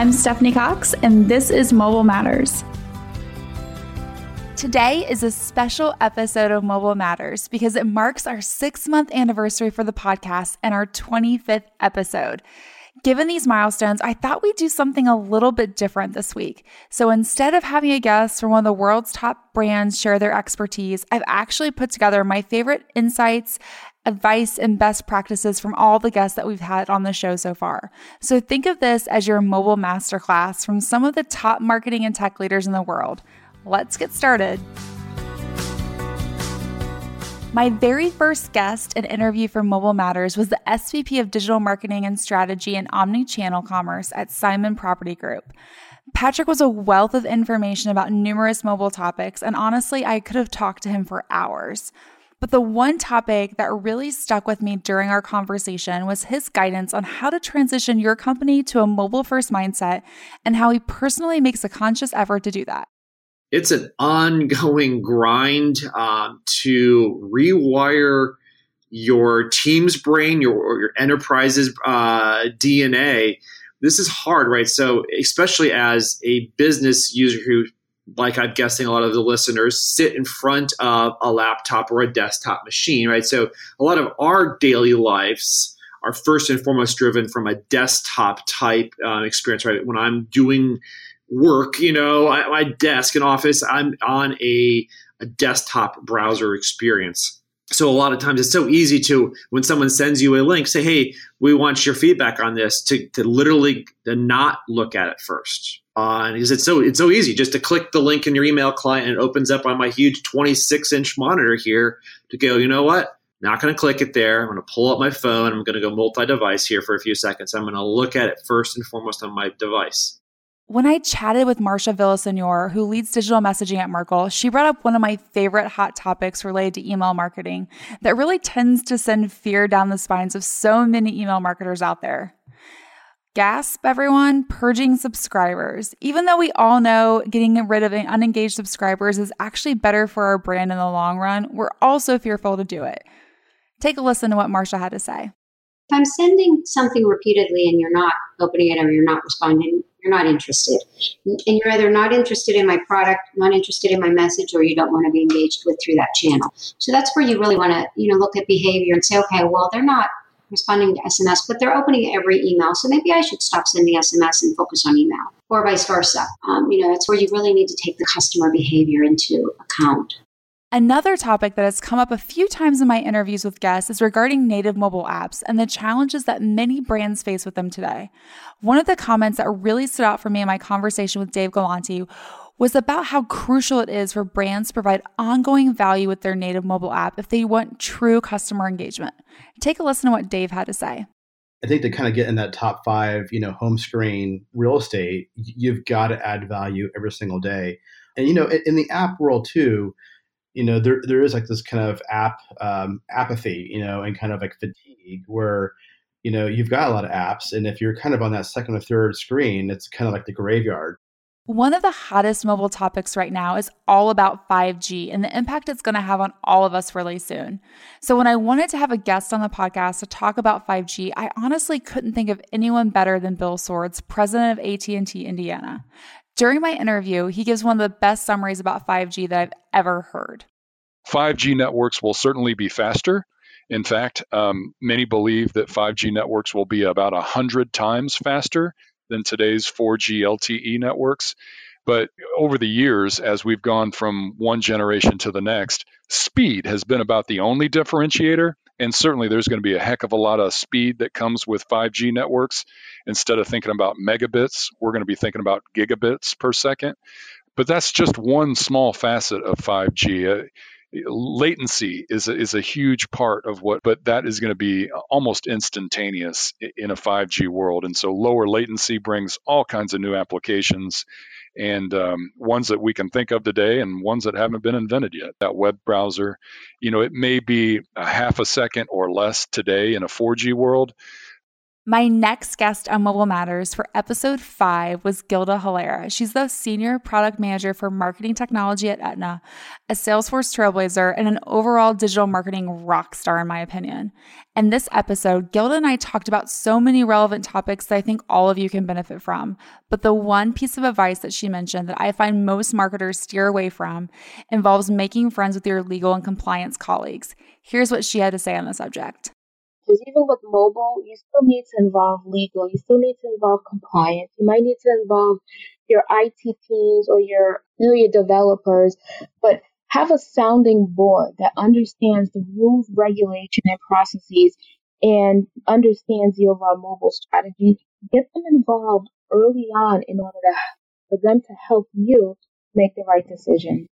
I'm Stephanie Cox, and this is Mobile Matters. Today is a special episode of Mobile Matters because it marks our six month anniversary for the podcast and our 25th episode. Given these milestones, I thought we'd do something a little bit different this week. So instead of having a guest from one of the world's top brands share their expertise, I've actually put together my favorite insights, advice, and best practices from all the guests that we've had on the show so far. So think of this as your mobile masterclass from some of the top marketing and tech leaders in the world. Let's get started. My very first guest and interview for Mobile Matters was the SVP of Digital Marketing and Strategy and Omnichannel Commerce at Simon Property Group. Patrick was a wealth of information about numerous mobile topics, and honestly, I could have talked to him for hours. But the one topic that really stuck with me during our conversation was his guidance on how to transition your company to a mobile first mindset and how he personally makes a conscious effort to do that it's an ongoing grind uh, to rewire your team's brain, your your enterprise's uh, DNA. This is hard, right? So, especially as a business user who, like I'm guessing a lot of the listeners, sit in front of a laptop or a desktop machine, right? So, a lot of our daily lives are first and foremost driven from a desktop type uh, experience, right? When I'm doing work, you know, at my desk and office, I'm on a, a desktop browser experience. So a lot of times it's so easy to when someone sends you a link, say, "Hey, we want your feedback on this," to, to literally not look at it first. Uh, because it's so it's so easy just to click the link in your email client and it opens up on my huge 26 inch monitor here to go. You know what? Not going to click it there. I'm going to pull up my phone. I'm going to go multi-device here for a few seconds. I'm going to look at it first and foremost on my device. When I chatted with Marcia Villasenor, who leads digital messaging at Merkle, she brought up one of my favorite hot topics related to email marketing that really tends to send fear down the spines of so many email marketers out there. Gasp, everyone, purging subscribers. Even though we all know getting rid of unengaged subscribers is actually better for our brand in the long run, we're also fearful to do it. Take a listen to what Marcia had to say. If I'm sending something repeatedly and you're not opening it or you're not responding, you're not interested. And you're either not interested in my product, not interested in my message, or you don't want to be engaged with through that channel. So that's where you really want to, you know, look at behavior and say, okay, well, they're not responding to SMS, but they're opening every email. So maybe I should stop sending SMS and focus on email, or vice versa. Um, you know, that's where you really need to take the customer behavior into account. Another topic that has come up a few times in my interviews with guests is regarding native mobile apps and the challenges that many brands face with them today. One of the comments that really stood out for me in my conversation with Dave Galanti was about how crucial it is for brands to provide ongoing value with their native mobile app if they want true customer engagement. Take a listen to what Dave had to say. I think to kind of get in that top five, you know, home screen real estate, you've got to add value every single day. And you know, in the app world too, you know there there is like this kind of app um, apathy you know and kind of like fatigue where you know you've got a lot of apps and if you're kind of on that second or third screen it's kind of like the graveyard one of the hottest mobile topics right now is all about 5G and the impact it's going to have on all of us really soon. So when I wanted to have a guest on the podcast to talk about 5G, I honestly couldn't think of anyone better than Bill Soards, president of AT&T Indiana. During my interview, he gives one of the best summaries about 5G that I've ever heard. 5G networks will certainly be faster. In fact, um, many believe that 5G networks will be about 100 times faster than today's 4G LTE networks. But over the years, as we've gone from one generation to the next, speed has been about the only differentiator. And certainly there's going to be a heck of a lot of speed that comes with 5G networks. Instead of thinking about megabits, we're going to be thinking about gigabits per second. But that's just one small facet of 5G. Latency is a, is a huge part of what, but that is going to be almost instantaneous in a 5G world. And so lower latency brings all kinds of new applications and um, ones that we can think of today and ones that haven't been invented yet. That web browser, you know, it may be a half a second or less today in a 4G world, My next guest on Mobile Matters for episode five was Gilda Hilera. She's the senior product manager for marketing technology at Aetna, a Salesforce trailblazer, and an overall digital marketing rock star, in my opinion. In this episode, Gilda and I talked about so many relevant topics that I think all of you can benefit from. But the one piece of advice that she mentioned that I find most marketers steer away from involves making friends with your legal and compliance colleagues. Here's what she had to say on the subject. Because even with mobile, you still need to involve legal, you still need to involve compliance, you might need to involve your IT teams or your, you know, your developers, but have a sounding board that understands the rules, regulation, and processes and understands the overall mobile strategy. Get them involved early on in order to, for them to help you make the right decision.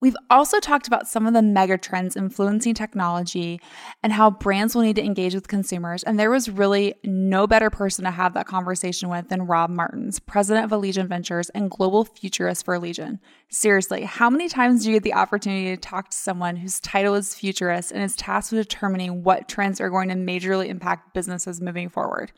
We've also talked about some of the mega trends influencing technology and how brands will need to engage with consumers. And there was really no better person to have that conversation with than Rob Martens, president of Allegion Ventures and global futurist for Allegion. Seriously, how many times do you get the opportunity to talk to someone whose title is futurist and is tasked with determining what trends are going to majorly impact businesses moving forward?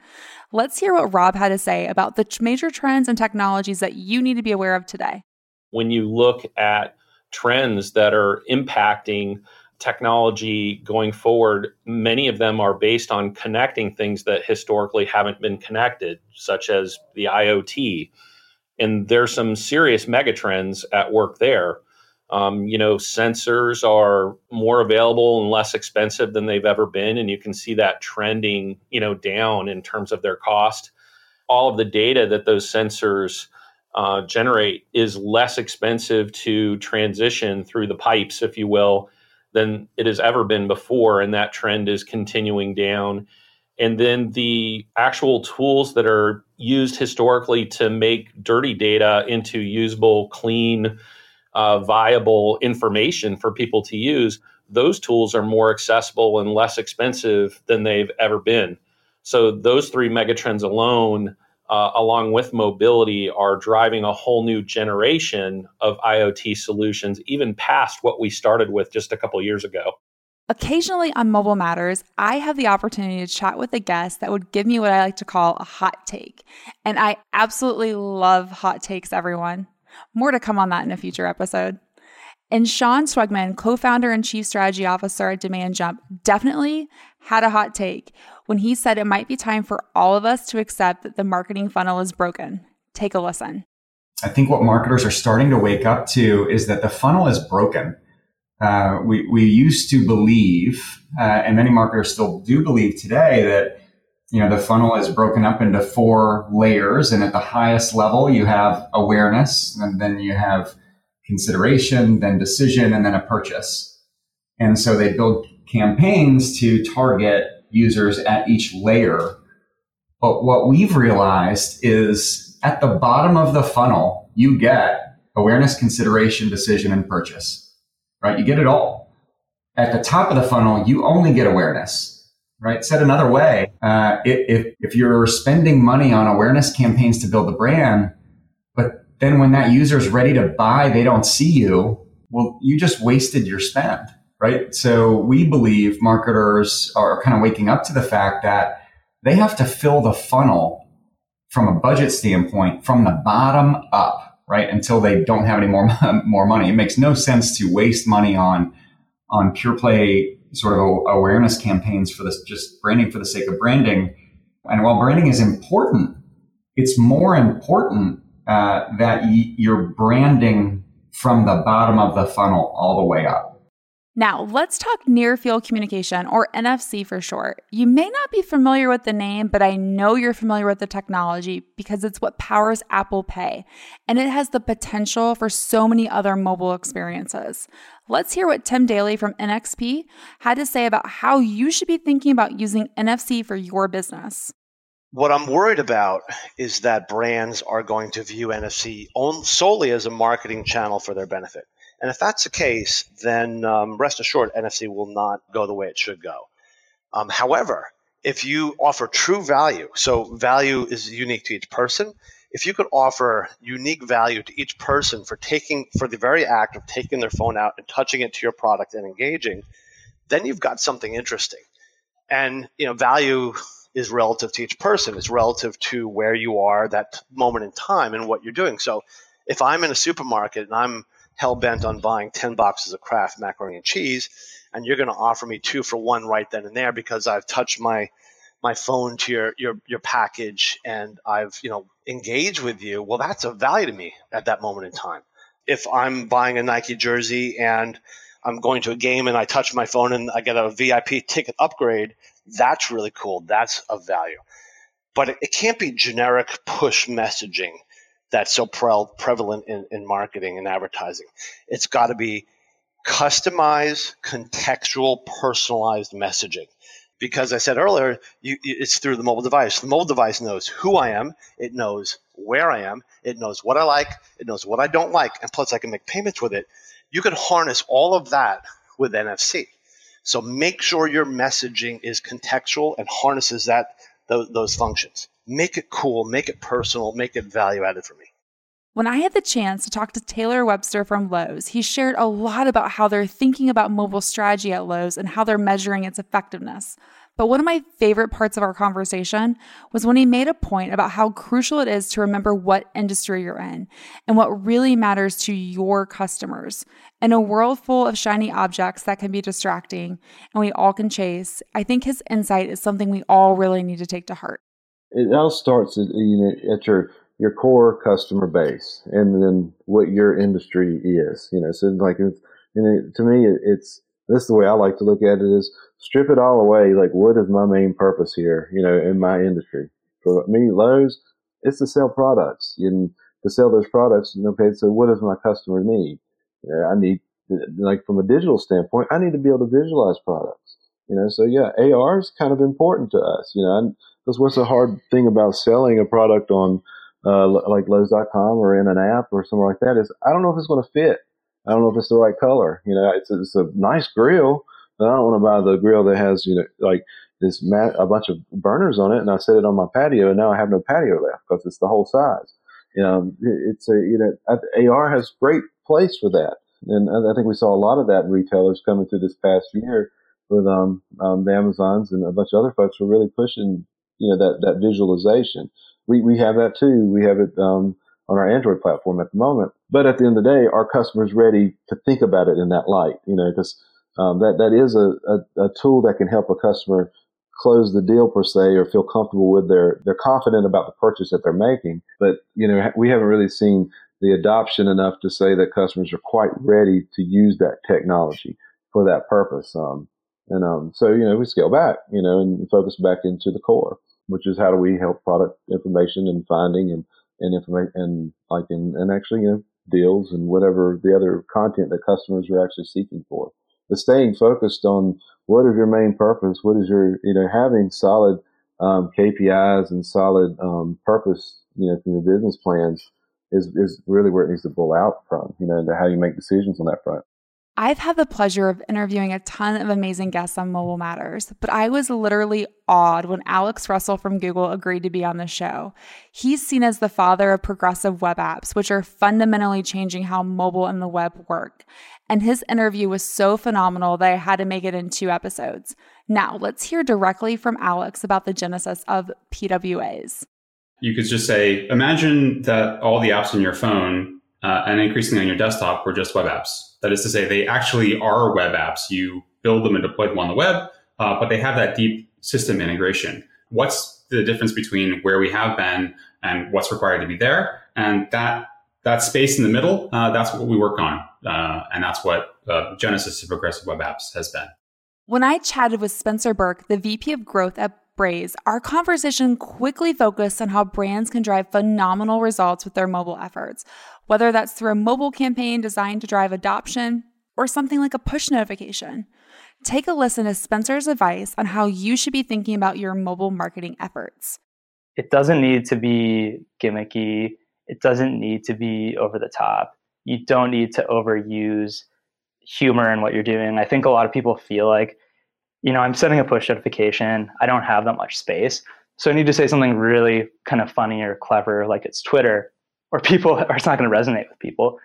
Let's hear what Rob had to say about the major trends and technologies that you need to be aware of today. When you look at trends that are impacting technology going forward, many of them are based on connecting things that historically haven't been connected, such as the IoT. And there's some serious megatrends at work there. Um, you know, sensors are more available and less expensive than they've ever been, and you can see that trending, you know, down in terms of their cost. All of the data that those sensors uh, generate is less expensive to transition through the pipes, if you will, than it has ever been before. And that trend is continuing down. And then the actual tools that are used historically to make dirty data into usable, clean, uh, viable information for people to use, those tools are more accessible and less expensive than they've ever been. So, those three megatrends alone uh, along with mobility, are driving a whole new generation of IoT solutions, even past what we started with just a couple years ago. Occasionally on Mobile Matters, I have the opportunity to chat with a guest that would give me what I like to call a hot take. And I absolutely love hot takes, everyone. More to come on that in a future episode. And Sean Swegman, co founder and chief strategy officer at Demand Jump, definitely had a hot take when he said it might be time for all of us to accept that the marketing funnel is broken. Take a listen. I think what marketers are starting to wake up to is that the funnel is broken. Uh, we, we used to believe, uh, and many marketers still do believe today, that you know the funnel is broken up into four layers, and at the highest level you have awareness, and then you have consideration, then decision, and then a purchase. And so they build campaigns to target users at each layer. But what we've realized is at the bottom of the funnel, you get awareness, consideration, decision, and purchase, right? You get it all. At the top of the funnel, you only get awareness, right? Said another way, uh, if, if you're spending money on awareness campaigns to build the brand, but then when that user is ready to buy, they don't see you, well, you just wasted your spend right? So we believe marketers are kind of waking up to the fact that they have to fill the funnel from a budget standpoint from the bottom up, right? Until they don't have any more, more money. It makes no sense to waste money on, on pure play sort of awareness campaigns for this, just branding for the sake of branding. And while branding is important, it's more important uh, that y- you're branding from the bottom of the funnel all the way up. Now, let's talk near field communication, or NFC for short. You may not be familiar with the name, but I know you're familiar with the technology because it's what powers Apple Pay, and it has the potential for so many other mobile experiences. Let's hear what Tim Daly from NXP had to say about how you should be thinking about using NFC for your business. What I'm worried about is that brands are going to view NFC solely as a marketing channel for their benefit. And if that's the case, then um, rest assured, NFC will not go the way it should go. Um, however, if you offer true value, so value is unique to each person. If you could offer unique value to each person for taking for the very act of taking their phone out and touching it to your product and engaging, then you've got something interesting. And you know, value is relative to each person, It's relative to where you are that moment in time and what you're doing. So if I'm in a supermarket and I'm hell bent on buying 10 boxes of Kraft macaroni and cheese, and you're going to offer me two for one right then and there because I've touched my my phone to your, your your package and I've you know engaged with you, well, that's of value to me at that moment in time. If I'm buying a Nike jersey and I'm going to a game and I touch my phone and I get a VIP ticket upgrade, that's really cool. That's of value. But it, it can't be generic push messaging that's so pre- prevalent in, in marketing and advertising. It's got to be customized, contextual, personalized messaging. Because I said earlier, you, it's through the mobile device. The mobile device knows who I am, it knows where I am, it knows what I like, it knows what I don't like, and plus I can make payments with it. You can harness all of that with NFC. So make sure your messaging is contextual and harnesses that those, those functions. Make it cool, make it personal, make it value added for me. When I had the chance to talk to Taylor Webster from Lowe's, he shared a lot about how they're thinking about mobile strategy at Lowe's and how they're measuring its effectiveness. But one of my favorite parts of our conversation was when he made a point about how crucial it is to remember what industry you're in and what really matters to your customers. In a world full of shiny objects that can be distracting and we all can chase, I think his insight is something we all really need to take to heart. It all starts at, you know, at your your core customer base and then what your industry is. You know, so like, you know, to me, it's this is the way I like to look at it is strip it all away. Like, what is my main purpose here? You know, in my industry for me, Lowe's, it's to sell products and to sell those products. Okay, so what does my customer need? I need like from a digital standpoint, I need to be able to visualize products. You know, so yeah, AR is kind of important to us. You know, because what's the hard thing about selling a product on uh, like Lowe's.com or in an app or somewhere like that is I don't know if it's going to fit. I don't know if it's the right color. You know, it's, it's a nice grill, but I don't want to buy the grill that has, you know, like this mat, a bunch of burners on it and I set it on my patio and now I have no patio left because it's the whole size. You know, it's a, you know, AR has great place for that. And I think we saw a lot of that in retailers coming through this past year with, um, um, the Amazons and a bunch of other folks were really pushing, you know, that, that visualization we, we have that too. We have it um, on our Android platform at the moment. But at the end of the day, our customers ready to think about it in that light, you know, because um, that that is a, a, a, tool that can help a customer close the deal per se or feel comfortable with their they're confident about the purchase that they're making. But you know, we haven't really seen the adoption enough to say that customers are quite ready to use that technology for that purpose. Um, and um, so you know, we scale back, you know, and focus back into the core which is how do we help product information and finding and and information and like and, and actually you know deals and whatever the other content that customers are actually seeking for. But staying focused on what is your main purpose, what is your you know having solid um, KPIs and solid um, purpose you know from your business plans is is really where it needs to pull out from you know and how you make decisions on that front. I've had the pleasure of interviewing a ton of amazing guests on Mobile Matters, but I was literally awed when Alex Russell from Google agreed to be on the show. He's seen as the father of progressive web apps, which are fundamentally changing how mobile and the web work. And his interview was so phenomenal that I had to make it in two episodes. Now, let's hear directly from Alex about the genesis of PWAs. You could just say, imagine that all the apps on your phone uh, and increasingly on your desktop were just web apps that is to say, they actually are web apps. You build them and deploy them on the web, uh, but they have that deep system integration. What's the difference between where we have been and what's required to be there? And that that space in the middle, uh, that's what we work on, uh, and that's what uh, Genesis of Progressive Web Apps has been. When I chatted with Spencer Burke, the VP of Growth at Braze, our conversation quickly focused on how brands can drive phenomenal results with their mobile efforts, whether that's through a mobile campaign designed to drive adoption or something like a push notification. Take a listen to Spencer's advice on how you should be thinking about your mobile marketing efforts. It doesn't need to be gimmicky, it doesn't need to be over the top. You don't need to overuse humor in what you're doing. I think a lot of people feel like, you know, I'm sending a push notification, I don't have that much space. So I need to say something really kind of funny or clever, like it's Twitter or people or it's not going to resonate with people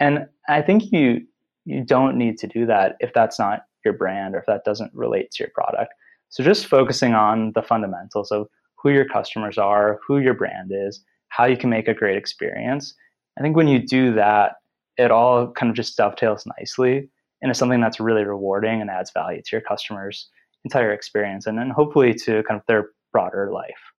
and i think you you don't need to do that if that's not your brand or if that doesn't relate to your product So just focusing on the fundamentals of who your customers are, who your brand is, how you can make a great experience. I think when you do that, it all kind of just dovetails nicely into something that's really rewarding and adds value to your customers' entire experience and then hopefully to kind of their broader life.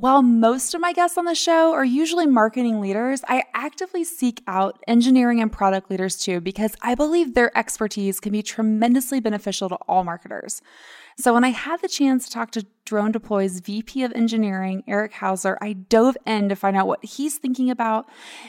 While most of my guests on the show are usually marketing leaders, I actively seek out engineering and product leaders too because I believe their expertise can be tremendously beneficial to all marketers. So when I had the chance to talk to DroneDeploy's VP of Engineering, Eric Hauser, I dove in to find out what he's thinking about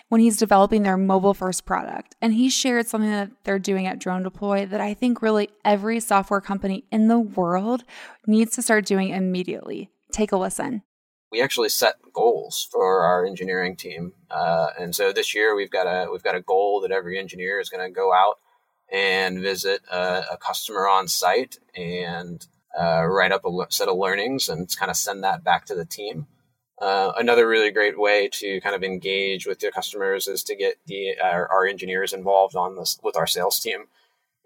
when he's developing their mobile first product. And he shared something that they're doing at Drone Deploy that I think really every software company in the world needs to start doing immediately. Take a listen we actually set goals for our engineering team. Uh, and so this year we've got a we've got a goal that every engineer is going to go out and visit a, a customer on site and uh, write up a set of learnings and kind of send that back to the team. Uh, another really great way to kind of engage with your customers is to get the our, our engineers involved on this with our sales team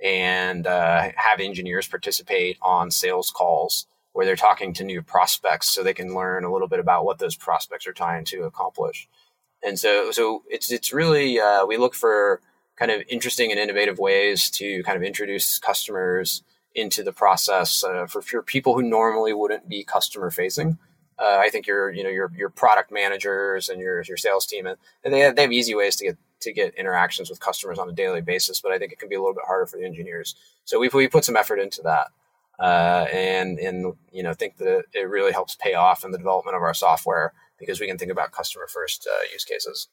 and uh, have engineers participate on sales calls where they're talking to new prospects so they can learn a little bit about what those prospects are trying to accomplish. And so, so it's, it's really, uh, we look for kind of interesting and innovative ways to kind of introduce customers into the process uh, for, for people who normally wouldn't be customer facing. Uh, I think your, you know, your, your product managers and your, your sales team, and they have, they have easy ways to get, to get interactions with customers on a daily basis, but I think it can be a little bit harder for the engineers. So we we put some effort into that uh, and and you know think that it really helps pay off in the development of our software because we can think about customer first uh, use cases.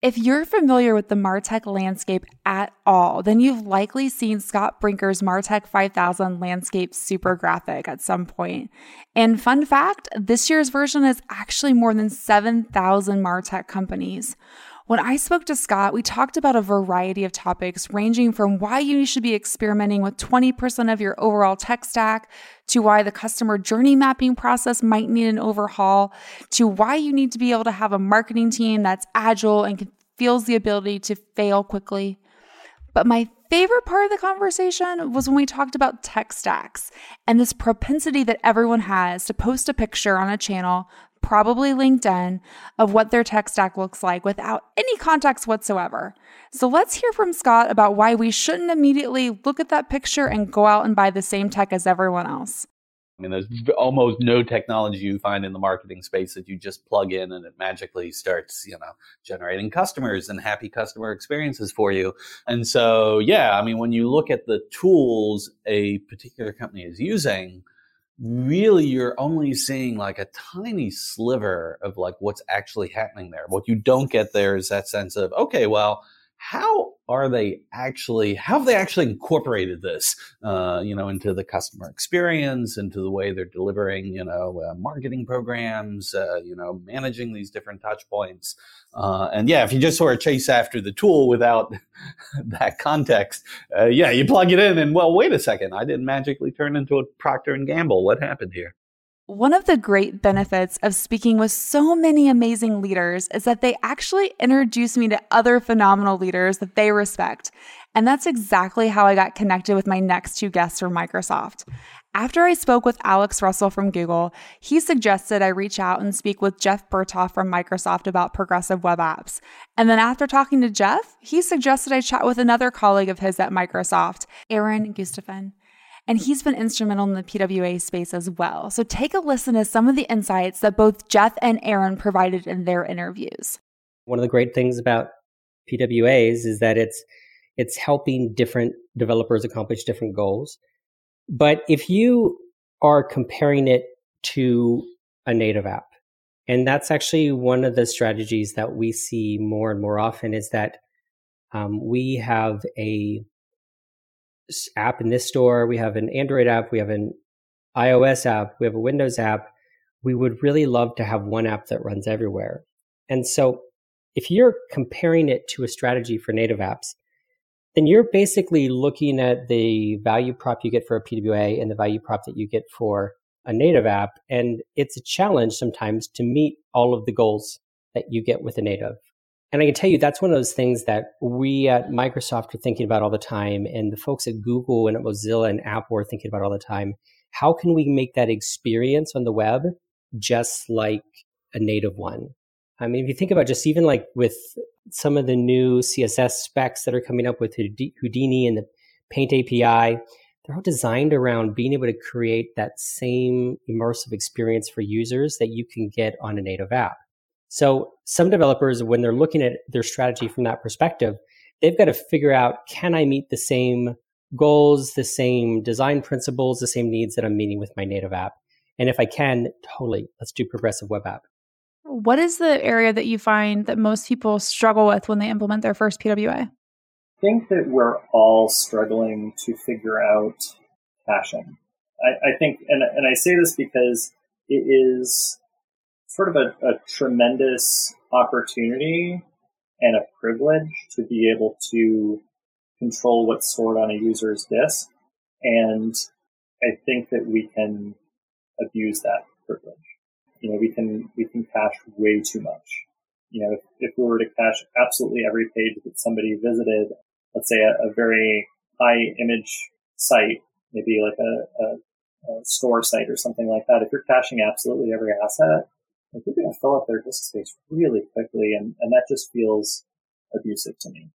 If you're familiar with the Martech landscape at all, then you've likely seen Scott Brinker's Martech 5000 landscape super graphic at some point. And fun fact, this year's version is actually more than 7,000 Martech companies. When I spoke to Scott, we talked about a variety of topics ranging from why you should be experimenting with 20% of your overall tech stack, to why the customer journey mapping process might need an overhaul, to why you need to be able to have a marketing team that's agile and feels the ability to fail quickly. But my favorite part of the conversation was when we talked about tech stacks and this propensity that everyone has to post a picture on a channel probably LinkedIn, of what their tech stack looks like without any context whatsoever. So let's hear from Scott about why we shouldn't immediately look at that picture and go out and buy the same tech as everyone else. I mean, there's almost no technology you find in the marketing space that you just plug in and it magically starts, you know, generating customers and happy customer experiences for you. And so, yeah, I mean, when you look at the tools a particular company is using, really you're only seeing like a tiny sliver of like what's actually happening there. What you don't get there is that sense of, okay, well, how are they actually how have they actually incorporated this uh, you know into the customer experience into the way they're delivering you know uh, marketing programs uh, you know managing these different touch points? Uh, and yeah if you just sort of chase after the tool without that context uh, yeah you plug it in and well wait a second i didn't magically turn into a procter and gamble. What happened here one of the great benefits of speaking with so many amazing leaders is that they actually introduce me to other phenomenal leaders that they respect. And that's exactly how I got connected with my next two guests from Microsoft. After I spoke with Alex Russell from Google, he suggested I reach out and speak with Jeff Burtoft from Microsoft about progressive web apps. And then after talking to Jeff, he suggested I chat with another colleague of his at Microsoft, Aaron Gustafson and he's been instrumental in the PWA space as well. So take a listen to some of the insights that both Jeff and Aaron provided in their interviews. One of the great things about PWAs is that it's it's helping different developers accomplish different goals. But if you are comparing it to a native app, and that's actually one of the strategies that we see more and more often is that um, we have a app in this store. We have an Android app. We have an iOS app. We have a Windows app. We would really love to have one app that runs everywhere. And so if you're comparing it to a strategy for native apps, then you're basically looking at the value prop you get for a PWA and the value prop that you get for a native app. And it's a challenge sometimes to meet all of the goals that you get with a native. And I can tell you that's one of those things that we at Microsoft are thinking about all the time, and the folks at Google and at Mozilla and Apple are thinking about all the time. how can we make that experience on the web just like a native one? I mean, if you think about just even like with some of the new CSS specs that are coming up with Houdini and the Paint API, they're all designed around being able to create that same immersive experience for users that you can get on a native app. So some developers, when they're looking at their strategy from that perspective, they've got to figure out, can I meet the same goals, the same design principles, the same needs that I'm meeting with my native app? And if I can, totally, let's do progressive web app. What is the area that you find that most people struggle with when they implement their first PWA? I think that we're all struggling to figure out caching. I, I think, and, and I say this because it is sort of a, a tremendous opportunity and a privilege to be able to control what's stored on a user's disk. And I think that we can abuse that privilege. You know, we can, we can cache way too much. You know, if, if we were to cache absolutely every page that somebody visited let's say a, a very high image site, maybe like a, a, a, store site or something like that, if you're caching absolutely every asset, like you're going to fill up their disk space really quickly, and, and that just feels abusive to me.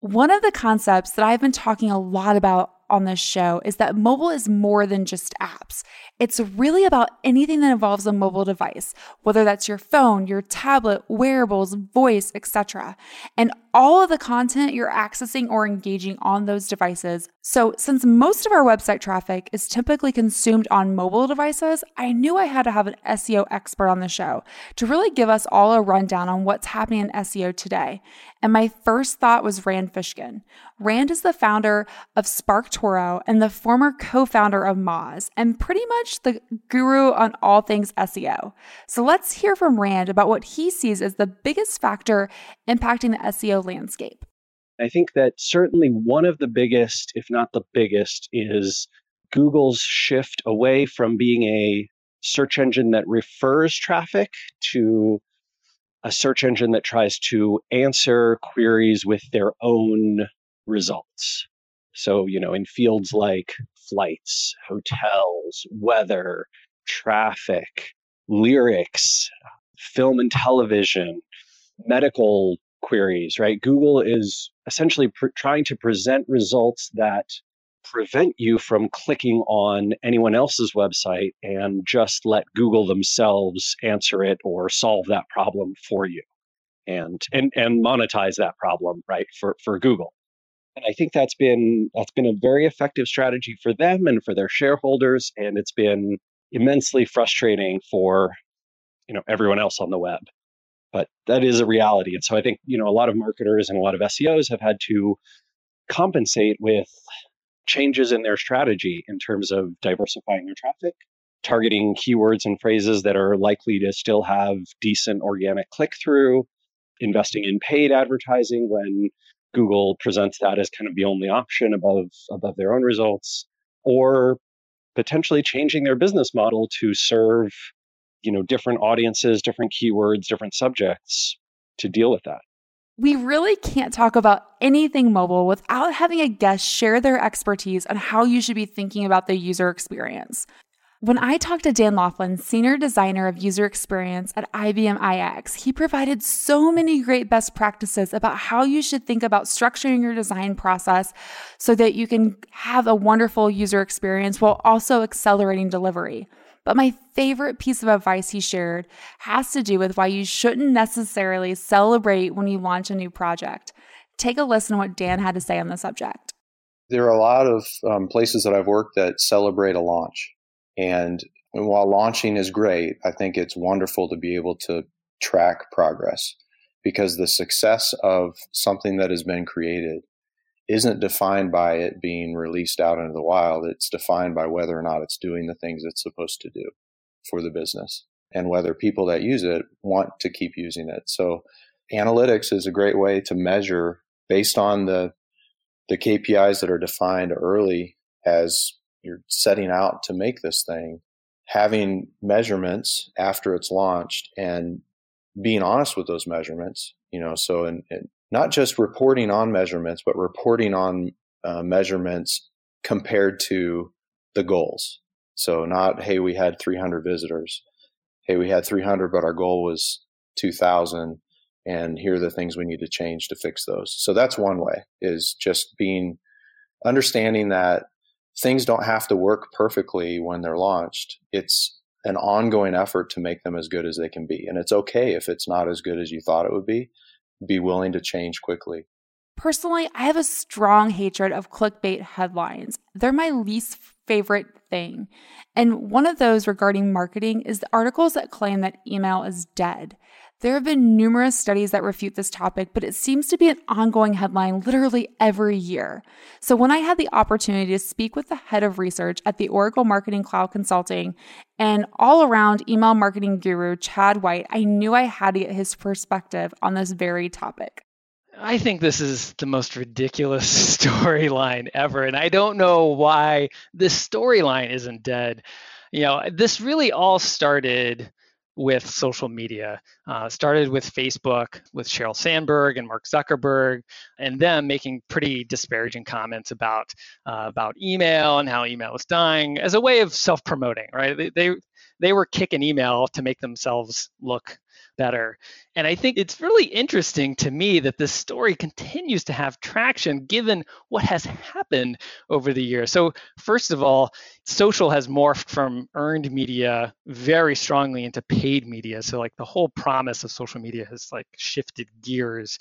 One of the concepts that I've been talking a lot about on this show is that mobile is more than just apps. It's really about anything that involves a mobile device, whether that's your phone, your tablet, wearables, voice, etc. And all of the content you're accessing or engaging on those devices. So, since most of our website traffic is typically consumed on mobile devices, I knew I had to have an SEO expert on the show to really give us all a rundown on what's happening in SEO today. And my first thought was Rand Fishkin. Rand is the founder of SparkToro and the former co founder of Moz, and pretty much the guru on all things SEO. So let's hear from Rand about what he sees as the biggest factor impacting the SEO landscape? I think that certainly one of the biggest, if not the biggest, is Google's shift away from being a search engine that refers traffic to a search engine that tries to answer queries with their own results. So, you know, in fields like flights, hotels, weather, traffic, lyrics, film and television, medical queries, right? Google is essentially pr- trying to present results that prevent you from clicking on anyone else's website and just let Google themselves answer it or solve that problem for you and and and monetize that problem, right? For for Google. And I think that's been that's been a very effective strategy for them and for their shareholders and it's been immensely frustrating for you know everyone else on the web but that is a reality. And so I think, you know, a lot of marketers and a lot of SEOs have had to compensate with changes in their strategy in terms of diversifying their traffic, targeting keywords and phrases that are likely to still have decent organic click through, investing in paid advertising when Google presents that as kind of the only option above above their own results, or potentially changing their business model to serve you know different audiences different keywords different subjects to deal with that we really can't talk about anything mobile without having a guest share their expertise on how you should be thinking about the user experience. When I talked to Dan Laughlin, Senior Designer of User Experience at IBM iX, he provided so many great best practices about how you should think about structuring your design process so that you can have a wonderful user experience while also accelerating delivery. But my favorite piece of advice he shared has to do with why you shouldn't necessarily celebrate when you launch a new project. Take a listen to what Dan had to say on the subject. There are a lot of um, places that I've worked that celebrate a launch. And while launching is great, I think it's wonderful to be able to track progress because the success of something that has been created isn't defined by it being released out into the wild. It's defined by whether or not it's doing the things it's supposed to do for the business and whether people that use it want to keep using it. So analytics is a great way to measure based on the the KPIs that are defined early as you're setting out to make this thing, having measurements after it's launched and being honest with those measurements, you know, so in, in not just reporting on measurements, but reporting on uh, measurements compared to the goals. So not, hey, we had 300 visitors. Hey, we had 300, but our goal was 2,000. And here are the things we need to change to fix those. So that's one way is just being understanding that things don't have to work perfectly when they're launched. It's an ongoing effort to make them as good as they can be. And it's okay if it's not as good as you thought it would be. Be willing to change quickly. Personally, I have a strong hatred of clickbait headlines. They're my least favorite thing. And one of those regarding marketing is the articles that claim that email is dead. There have been numerous studies that refute this topic, but it seems to be an ongoing headline literally every year. So, when I had the opportunity to speak with the head of research at the Oracle Marketing Cloud Consulting and all around email marketing guru, Chad White, I knew I had to get his perspective on this very topic. I think this is the most ridiculous storyline ever. And I don't know why this storyline isn't dead. You know, this really all started with social media. Uh, started with Facebook, with Sheryl Sandberg and Mark Zuckerberg, and them making pretty disparaging comments about uh, about email and how email is dying as a way of self-promoting. Right? They, they they were kicking email to make themselves look better. And I think it's really interesting to me that this story continues to have traction given what has happened over the years. So, first of all, social has morphed from earned media very strongly into paid media. So, like the whole promise of social media has like shifted gears.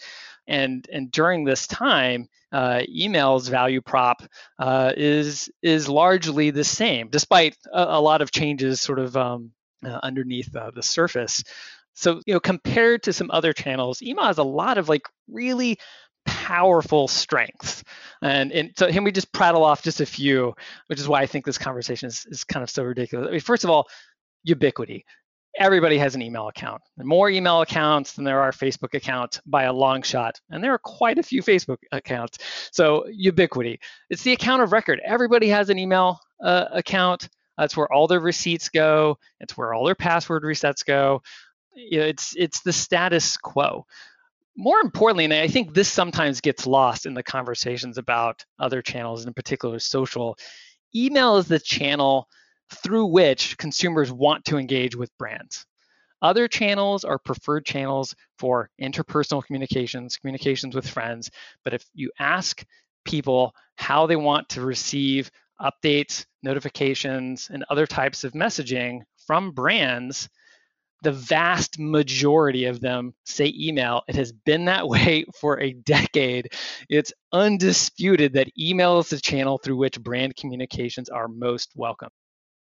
And and during this time, uh, email's value prop uh, is is largely the same, despite a, a lot of changes sort of um, uh, underneath uh, the surface. So, you know, compared to some other channels, email has a lot of like really powerful strengths. And, and so can we just prattle off just a few, which is why I think this conversation is, is kind of so ridiculous. I mean, first of all, ubiquity. Everybody has an email account. more email accounts than there are Facebook accounts by a long shot. And there are quite a few Facebook accounts. So ubiquity. It's the account of record. Everybody has an email uh, account. That's where all their receipts go. It's where all their password resets go you know, it's it's the status quo. More importantly, and I think this sometimes gets lost in the conversations about other channels, and in particular social, email is the channel through which consumers want to engage with brands. Other channels are preferred channels for interpersonal communications, communications with friends. But if you ask people how they want to receive updates, notifications, and other types of messaging from brands, the vast majority of them say email. It has been that way for a decade. It's undisputed that email is the channel through which brand communications are most welcome.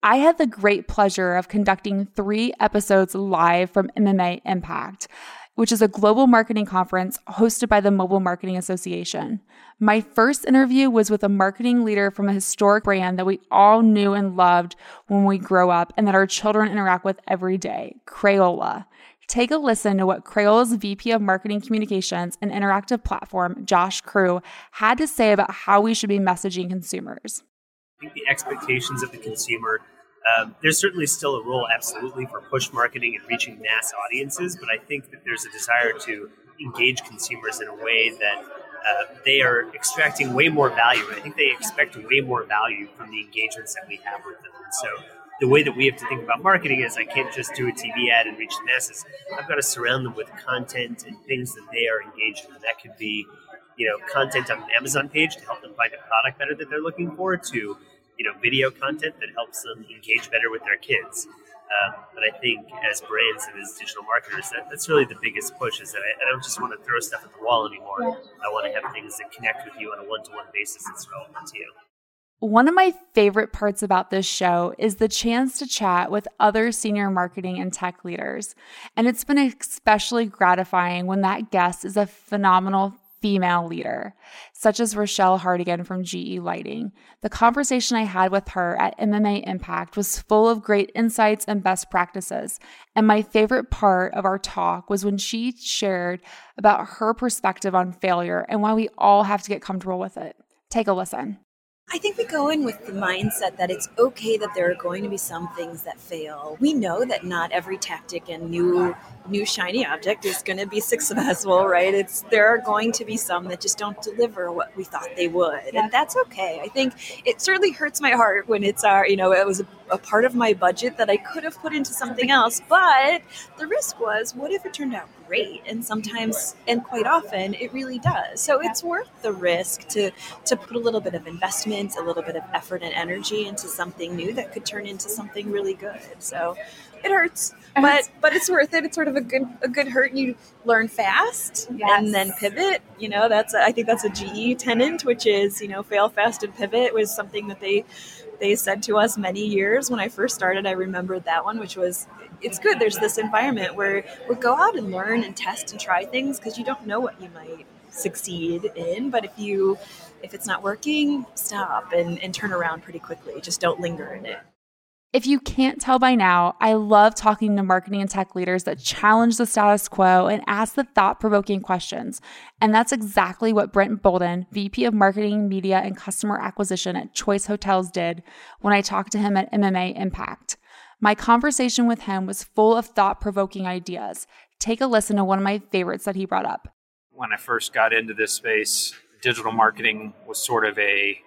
I had the great pleasure of conducting three episodes live from MMA Impact which is a global marketing conference hosted by the Mobile Marketing Association. My first interview was with a marketing leader from a historic brand that we all knew and loved when we grow up and that our children interact with every day, Crayola. Take a listen to what Crayola's VP of Marketing Communications and Interactive Platform, Josh Crew, had to say about how we should be messaging consumers. I think the expectations of the consumer um, there's certainly still a role, absolutely, for push marketing and reaching mass audiences, but I think that there's a desire to engage consumers in a way that uh, they are extracting way more value. I think they expect way more value from the engagements that we have with them. And so the way that we have to think about marketing is I can't just do a TV ad and reach the masses. I've got to surround them with content and things that they are engaged in. That could be, you know, content on an Amazon page to help them find a product better that they're looking for, to you know video content that helps them engage better with their kids. Um, but I think as brands and as digital marketers, that, that's really the biggest push is that I, I, don't just want to throw stuff at the wall anymore. I want to have things that connect with you on a one to one basis that's relevant to you. One of my favorite parts about this show is the chance to chat with other senior marketing and tech leaders. And it's been especially gratifying when that guest is a phenomenal female leader, such as Rochelle Hardigan from GE Lighting. The conversation I had with her at MMA Impact was full of great insights and best practices. And my favorite part of our talk was when she shared about her perspective on failure and why we all have to get comfortable with it. Take a listen. I think we go in with the mindset that it's okay that there are going to be some things that fail. We know that not every tactic and new new shiny object is going to be successful, right? It's there are going to be some that just don't deliver what we thought they would, and that's okay. I think it certainly hurts my heart when it's our, you know, it was a part of my budget that I could have put into something else. But the risk was, what if it turned out great? And sometimes, and quite often, it really does. So it's worth the risk to to put a little bit of investment, a little bit of effort and energy into something new that could turn into something really good. So it hurts, but but it's worth it. It's sort of a good a good hurt. You learn fast Yes. and then pivot. You know, that's a, I think that's a GE tenant, which is you know fail fast and pivot was something that they they said to us many years when I first started. I remembered that one, which was it's good. There's this environment where we go out and learn and test and try things because you don't know what you might succeed in. But if you if it's not working, stop and, and turn around pretty quickly. Just don't linger in it. If you can't tell by now, I love talking to marketing and tech leaders that challenge the status quo and ask the thought provoking questions. And that's exactly what Brent Bolden, VP of Marketing, Media, and Customer Acquisition at Choice Hotels, did when I talked to him at MMA Impact. My conversation with him was full of thought provoking ideas. Take a listen to one of my favorites that he brought up. when I first got into this space, digital marketing was sort of a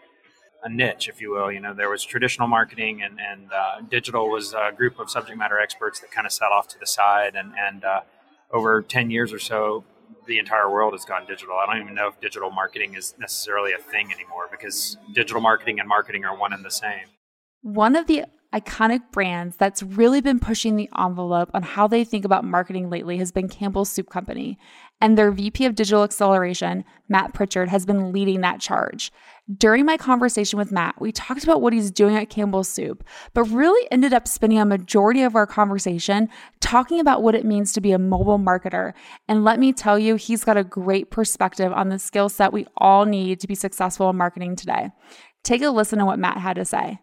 a niche, if you will. You know, there was traditional marketing, and and uh, digital was a group of subject matter experts that kind of sat off to the side. And and uh, over ten years or so, the entire world has gone digital. I don't even know if digital marketing is necessarily a thing anymore because digital marketing and marketing are one and the same. One of the iconic brands that's really been pushing the envelope on how they think about marketing lately has been Campbell's Soup Company. And their VP of Digital Acceleration, Matt Pritchard, has been leading that charge. During my conversation with Matt, we talked about what he's doing at Campbell's Soup, but really ended up spending a majority of our conversation talking about what it means to be a mobile marketer. And let me tell you, he's got a great perspective on the skill set we all need to be successful in marketing today. Take a listen to what Matt had to say.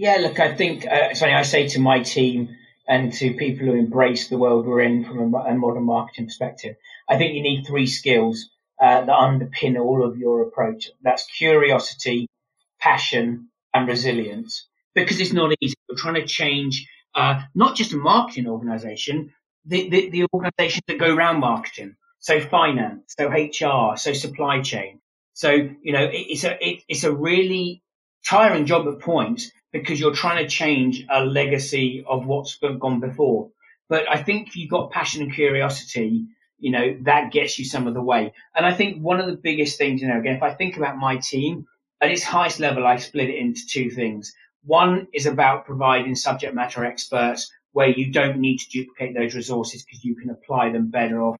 Yeah, look, I think uh, something I say to my team and to people who embrace the world we're in from a, a modern marketing perspective. I think you need three skills uh, that underpin all of your approach. That's curiosity, passion, and resilience. Because it's not easy. We're trying to change uh, not just a marketing organization, the, the, the organizations that go around marketing. So finance, so HR, so supply chain. So, you know, it, it's a, it, it's a really tiring job at points because you're trying to change a legacy of what's gone before. But I think if you've got passion and curiosity, you know, that gets you some of the way. And I think one of the biggest things, you know, again, if I think about my team, at its highest level, I split it into two things. One is about providing subject matter experts where you don't need to duplicate those resources because you can apply them better off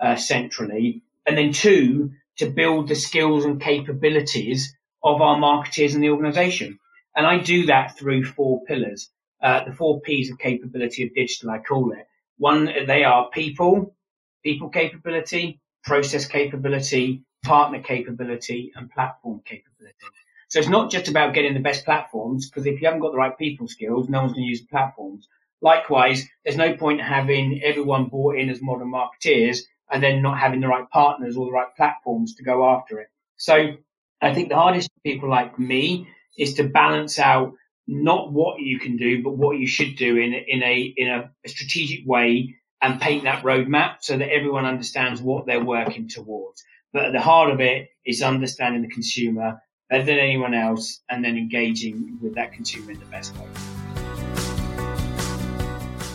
uh, centrally. And then two, to build the skills and capabilities of our marketers in the organization. And I do that through four pillars, uh, the four P's of capability of digital, I call it. One, they are people, people capability, process capability, partner capability, and platform capability. So it's not just about getting the best platforms, because if you haven't got the right people skills, no one's going to use the platforms. Likewise, there's no point having everyone bought in as modern marketeers and then not having the right partners or the right platforms to go after it. So I think the hardest for people like me is to balance out not what you can do, but what you should do in, in a in a, a strategic way and paint that roadmap so that everyone understands what they're working towards. But at the heart of it is understanding the consumer better than anyone else and then engaging with that consumer in the best way.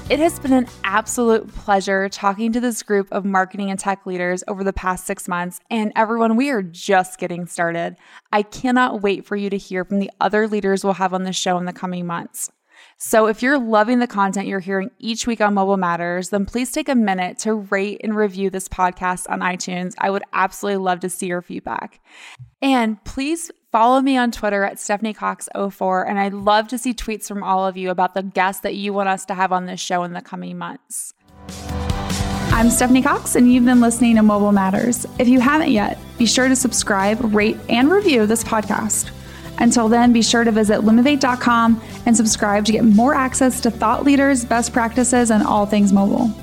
It has been an absolute pleasure talking to this group of marketing and tech leaders over the past six months. And everyone, we are just getting started. I cannot wait for you to hear from the other leaders we'll have on the show in the coming months. So, if you're loving the content you're hearing each week on Mobile Matters, then please take a minute to rate and review this podcast on iTunes. I would absolutely love to see your feedback. And please follow me on Twitter at Stephanie Cox04. And I'd love to see tweets from all of you about the guests that you want us to have on this show in the coming months. I'm Stephanie Cox, and you've been listening to Mobile Matters. If you haven't yet, be sure to subscribe, rate, and review this podcast. Until then, be sure to visit lumavate.com and subscribe to get more access to thought leaders, best practices, and all things mobile.